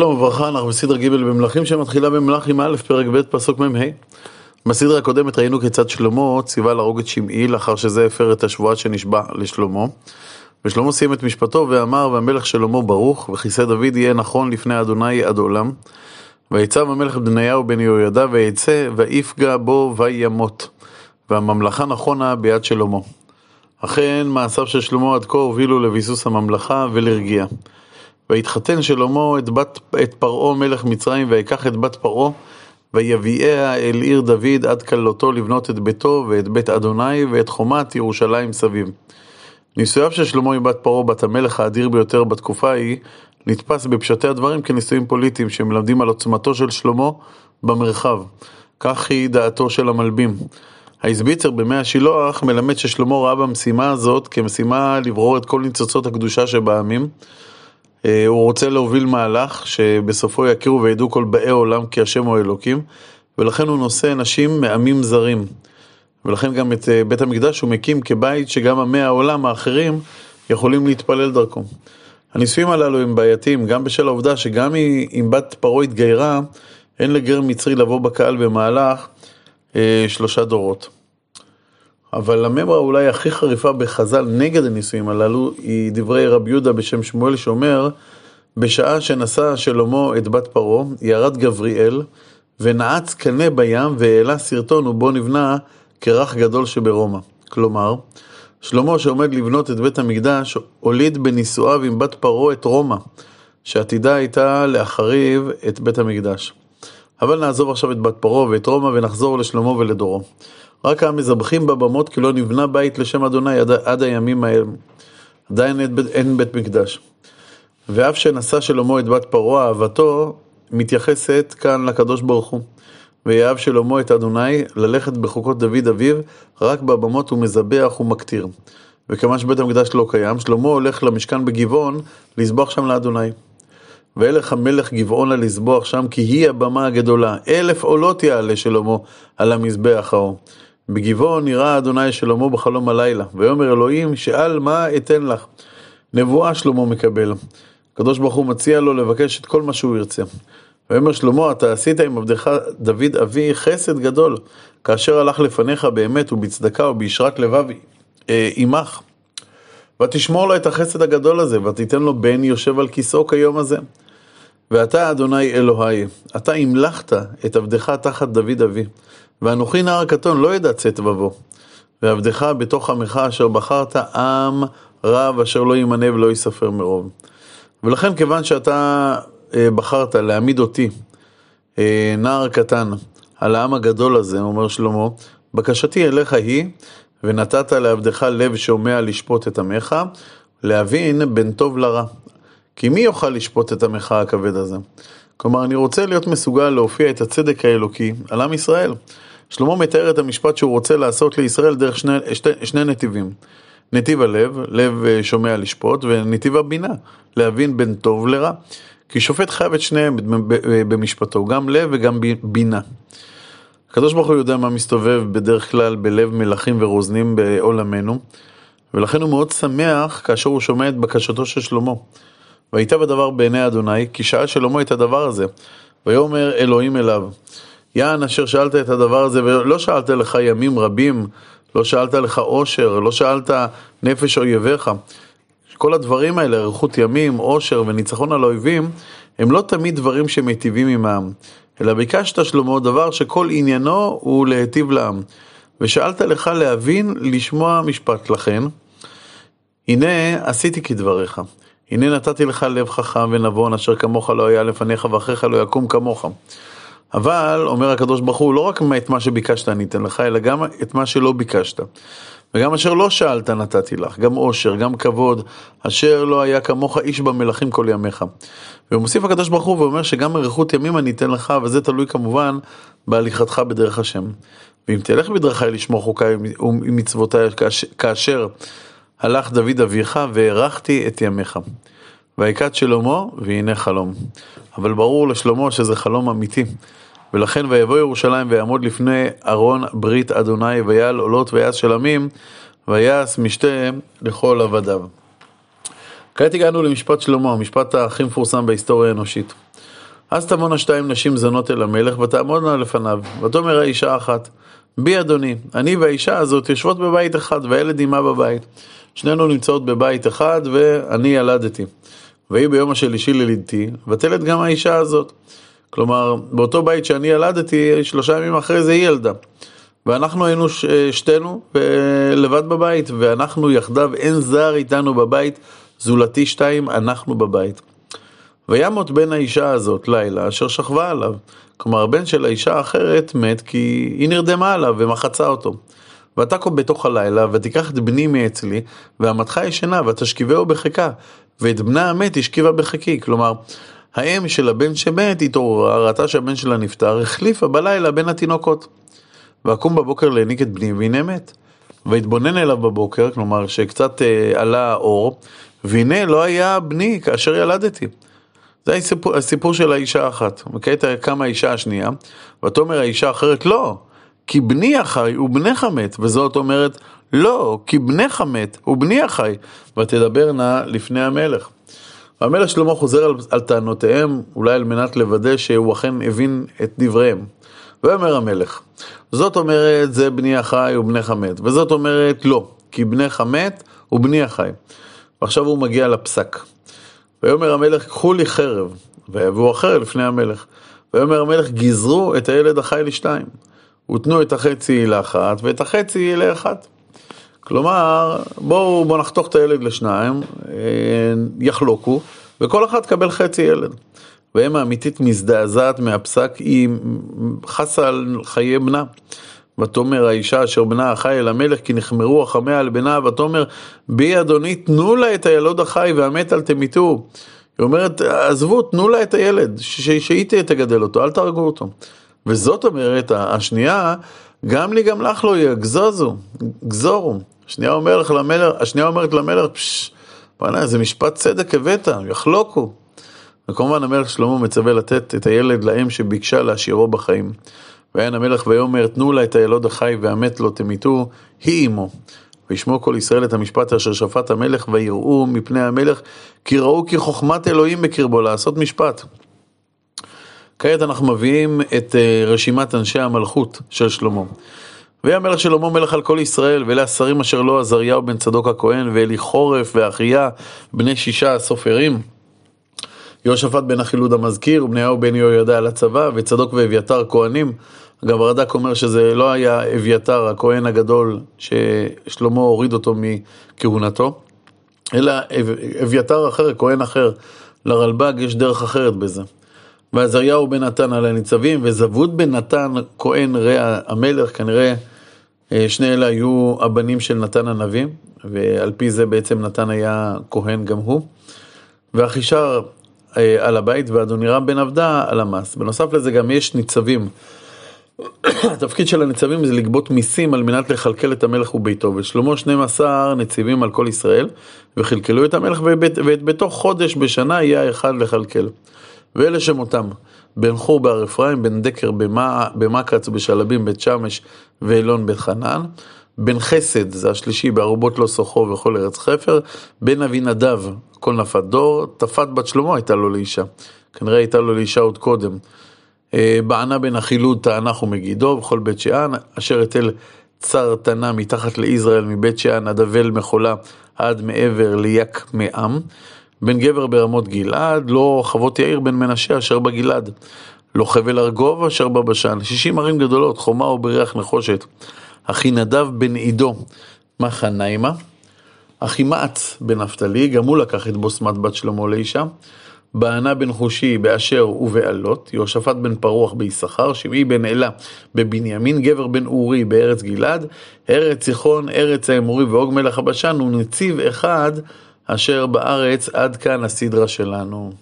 שלום וברכה, אנחנו בסדרה ג' במלכים שמתחילה במלכים א', פרק ב', פסוק מ"ה. בסדרה הקודמת ראינו כיצד שלמה ציווה להרוג את שמעי לאחר שזה הפר את השבועה שנשבע לשלמה. ושלמה סיים את משפטו ואמר, והמלך שלמה ברוך, וכיסא דוד יהיה נכון לפני אדוני עד עולם. ויצב המלך בניהו בן יהוידע ויצא, ויפגע בו וימות. והממלכה נכונה ביד שלמה. אכן מעשיו של שלמה עד כה הובילו לביסוס הממלכה ולרגיעה. ויתחתן שלמה את, בת, את פרעה מלך מצרים, ויקח את בת פרעה, ויביאיה אל עיר דוד עד כלותו לבנות את ביתו ואת בית אדוני ואת חומת ירושלים סביב. נישואיו של שלמה עם בת פרעה, בת המלך האדיר ביותר בתקופה ההיא, נתפס בפשטי הדברים כנישואים פוליטיים שמלמדים על עוצמתו של שלמה במרחב. כך היא דעתו של המלבים. האיזביצר בימי השילוח מלמד ששלמה ראה במשימה הזאת כמשימה לברור את כל ניצוצות הקדושה שבעמים. אה, הוא רוצה להוביל מהלך שבסופו יכירו וידעו כל באי עולם כי השם הוא אלוקים, ולכן הוא נושא נשים מעמים זרים. ולכן גם את אה, בית המקדש הוא מקים כבית שגם עמי העולם האחרים יכולים להתפלל דרכו. הנישואים הללו הם בעייתיים גם בשל העובדה שגם אם בת פרעה התגיירה, אין לגר מצרי לבוא בקהל במהלך אה, שלושה דורות. אבל הממרה אולי הכי חריפה בחז"ל נגד הנישואים הללו היא דברי רבי יהודה בשם שמואל שאומר בשעה שנשא שלמה את בת פרעה ירד גבריאל ונעץ קנה בים והעלה סרטון ובו נבנה כרך גדול שברומא. כלומר, שלמה שעומד לבנות את בית המקדש הוליד בנישואיו עם בת פרעה את רומא שעתידה הייתה להחריב את בית המקדש. אבל נעזוב עכשיו את בת פרעה ואת רומא ונחזור לשלמה ולדורו. רק המזבחים בבמות כי לא נבנה בית לשם אדוני עד, עד הימים האלה. עדיין אין, אין בית מקדש. ואף שנשא שלמה את בת פרעה, אהבתו מתייחסת כאן לקדוש ברוך הוא. ויאהב שלמה את אדוני ללכת בחוקות דוד אביו, רק בבמות הוא מזבח ומקטיר. וכיוון שבית המקדש לא קיים, שלמה הולך למשכן בגבעון לזבוח שם לאדוני. וילך המלך גבעונה לזבוח שם, כי היא הבמה הגדולה. אלף עולות יעלה שלמה על המזבח ההוא. בגבעון נראה אדוני שלמה בחלום הלילה, ויאמר אלוהים שאל מה אתן לך. נבואה שלמה מקבל. הקדוש ברוך הוא מציע לו לבקש את כל מה שהוא ירצה. ויאמר שלמה, אתה עשית עם עבדך דוד אבי חסד גדול, כאשר הלך לפניך באמת ובצדקה ובישרת לבב אה, עמך. ותשמור לו את החסד הגדול הזה, ותיתן לו בן יושב על כיסאו כיום הזה. ואתה, אדוני אלוהי, אתה המלכת את עבדך תחת דוד אבי, ואנוכי נער קטון לא ידע צאת ובוא. ועבדך בתוך עמך אשר בחרת עם רב אשר לא יימנה ולא ייספר מרוב. ולכן כיוון שאתה אה, בחרת להעמיד אותי, אה, נער קטן, על העם הגדול הזה, אומר שלמה, בקשתי אליך היא, ונתת לעבדך לב שומע לשפוט את עמך, להבין בין טוב לרע. כי מי יוכל לשפוט את עמך הכבד הזה? כלומר, אני רוצה להיות מסוגל להופיע את הצדק האלוקי על עם ישראל. שלמה מתאר את המשפט שהוא רוצה לעשות לישראל דרך שני, שני, שני נתיבים. נתיב הלב, לב אה, שומע לשפוט, ונתיב הבינה, להבין בין טוב לרע. כי שופט חייב את שניהם במשפטו, גם לב וגם בינה. הקדוש ברוך הוא יודע מה מסתובב בדרך כלל בלב מלכים ורוזנים בעולמנו, ולכן הוא מאוד שמח כאשר הוא שומע את בקשתו של שלמה. וייטב הדבר בעיני אדוני, כי שאל שלמה את הדבר הזה. ויאמר אלוהים אליו, יען אשר שאלת את הדבר הזה, ולא שאלת לך ימים רבים, לא שאלת לך עושר, לא שאלת נפש אויביך. כל הדברים האלה, אריכות ימים, עושר וניצחון על האויבים, הם לא תמיד דברים שמיטיבים עם העם. אלא ביקשת שלמה דבר שכל עניינו הוא להיטיב לעם. ושאלת לך להבין, לשמוע משפט לכן. הנה עשיתי כדבריך. הנה נתתי לך לב חכם ונבון אשר כמוך לא היה לפניך ואחריך לא יקום כמוך. אבל, אומר הקדוש ברוך הוא, לא רק את מה שביקשת אני אתן לך, אלא גם את מה שלא ביקשת. וגם אשר לא שאלת נתתי לך, גם עושר, גם כבוד, אשר לא היה כמוך איש במלכים כל ימיך. ומוסיף הקדוש ברוך הוא ואומר שגם אריכות ימים אני אתן לך, וזה תלוי כמובן בהליכתך בדרך השם. ואם תלך בדרכי לשמור חוקיי ומצוותיי כאשר הלך דוד אביך והארכתי את ימיך. ויקד שלמה והנה חלום. אבל ברור לשלמה שזה חלום אמיתי. ולכן ויבוא ירושלים ויעמוד לפני ארון ברית אדוני ויעל עולות ויעש של עמים ויעש משתה לכל עבדיו. כעת הגענו למשפט שלמה, המשפט הכי מפורסם בהיסטוריה האנושית. אז תמונה שתיים נשים זונות אל המלך ותעמודנה לפניו, ותאמר האישה אחת, בי אדוני, אני והאישה הזאת יושבות בבית אחד והילד עמה בבית. שנינו נמצאות בבית אחד ואני ילדתי. ויהי ביום השלישי ללידתי, ותלד גם האישה הזאת. כלומר, באותו בית שאני ילדתי, שלושה ימים אחרי זה היא ילדה. ואנחנו היינו ש... שתינו לבד בבית, ואנחנו יחדיו, אין זר איתנו בבית, זולתי שתיים, אנחנו בבית. וימות בן האישה הזאת לילה אשר שכבה עליו. כלומר, הבן של האישה האחרת מת כי היא נרדמה עליו ומחצה אותו. ותקום בתוך הלילה, ותיקח את בני מאצלי, ועמתך ישנה, ותשכיבהו בחיקה, ואת בנה המת השכיבה בחיקי. כלומר, האם של הבן שמת התעוררה, ראתה שהבן שלה נפטר, החליפה בלילה בין התינוקות. ואקום בבוקר להניק את בני, והנה מת. והתבונן אליו בבוקר, כלומר שקצת אה, עלה האור, והנה לא היה בני כאשר ילדתי. זה הסיפור, הסיפור של האישה האחת. וכעת קמה האישה השנייה, ותאמר האישה האחרת, לא, כי בני החי ובנך מת, וזאת אומרת, לא, כי בנך מת ובני החי, ותדברנה לפני המלך. והמלך שלמה חוזר על, על טענותיהם, אולי על מנת לוודא שהוא אכן הבין את דבריהם. ואומר המלך, זאת אומרת זה בני החי ובנך מת, וזאת אומרת לא, כי בנך מת ובני החי. ועכשיו הוא מגיע לפסק. ויאמר המלך, קחו לי חרב, ויבואו אחר לפני המלך. ויאמר המלך, גזרו את הילד החי לשתיים. ותנו את החצי לאחת, ואת החצי לאחת. כלומר, בואו בוא נחתוך את הילד לשניים, אה, יחלוקו, וכל אחת תקבל חצי ילד. ואם האמיתית מזדעזעת מהפסק, היא חסה על חיי בנה. ותאמר האישה אשר בנה החי אל המלך כי נחמרו רחמיה על בנה ותאמר בי אדוני תנו לה את הילוד החי והמת אל תמיתו. היא אומרת עזבו תנו לה את הילד שהיא תגדל אותו אל תהרגו אותו. וזאת אומרת השנייה גם לי גם לך לא יהיה גזוזו גזורו. השנייה, אומר למלך, השנייה אומרת למלך פשש בוא'נה זה משפט צדק הבאת יחלוקו. וכמובן המלך שלמה מצווה לתת את הילד לאם שביקשה להשאירו בחיים. ויען המלך ויאמר תנו לה את הילוד החי והמת לא תמיתו, היא עמו. וישמעו כל ישראל את המשפט אשר שפט המלך ויראו מפני המלך כי ראו כי חוכמת אלוהים בקרבו לעשות משפט. כעת אנחנו מביאים את אה, רשימת אנשי המלכות של שלמה. ויהיה שלמה מלך על כל ישראל, ואלה השרים אשר לו עזריהו בן צדוק הכהן, ואלי חורף ואחיה בני שישה הסופרים. יהושפט בן החילוד המזכיר, ובניהו בן יהוידע על הצבא, וצדוק ואביתר כהנים. אגב, הרד"ק אומר שזה לא היה אביתר, הכהן הגדול, ששלמה הוריד אותו מכהונתו, אלא אביתר אחר, כהן אחר. לרלב"ג יש דרך אחרת בזה. ועזריהו בן נתן על הניצבים, וזבוד בן נתן כהן רע המלך, כנראה אה, שני אלה היו הבנים של נתן הנביא, ועל פי זה בעצם נתן היה כהן גם הוא. ואחישר אה, על הבית ואדונירם בן עבדה על המס. בנוסף לזה גם יש ניצבים. התפקיד של הניצבים זה לגבות מיסים על מנת לכלכל את המלך וביתו, ושלמה 12 נציבים על כל ישראל, וכלכלו את המלך ואת ביתו חודש בשנה יהיה האחד לכלכל. ואלה שמותם, בן חור בהר אפרים, בן דקר במקץ, בשלבים, בית שמש ואילון בית חנן, בן חסד, זה השלישי, בערובות לא סוחו וכל ארץ חפר, בן אבינדב, כל נפת דור, תפת בת שלמה הייתה לו לאישה, כנראה הייתה לו לאישה עוד קודם. אה, בענה בן החילוד תענך ומגידו, בכל בית שאן, אשר אתל צר תנה מתחת ליזרעאל מבית שאן עד אבל מחולה עד מעבר ליק מעם. בן גבר ברמות גלעד, לא חוות יאיר בן מנשה אשר בגלעד. לא חבל ארגוב אשר בבשן, שישים ערים גדולות, חומה ובריח נחושת. אחינדב בן עידו, מחניימה. אחימעץ בן נפתלי, גם הוא לקח את בוסמת בת שלמה לאישה. בענה בן חושי באשר ובעלות, יהושפט בן פרוח ביששכר, שמעי בן אלה בבנימין, גבר בן אורי בארץ גלעד, ארץ ציחון, ארץ האמורי ואוג מלך הבשן, הוא נציב אחד אשר בארץ, עד כאן הסדרה שלנו.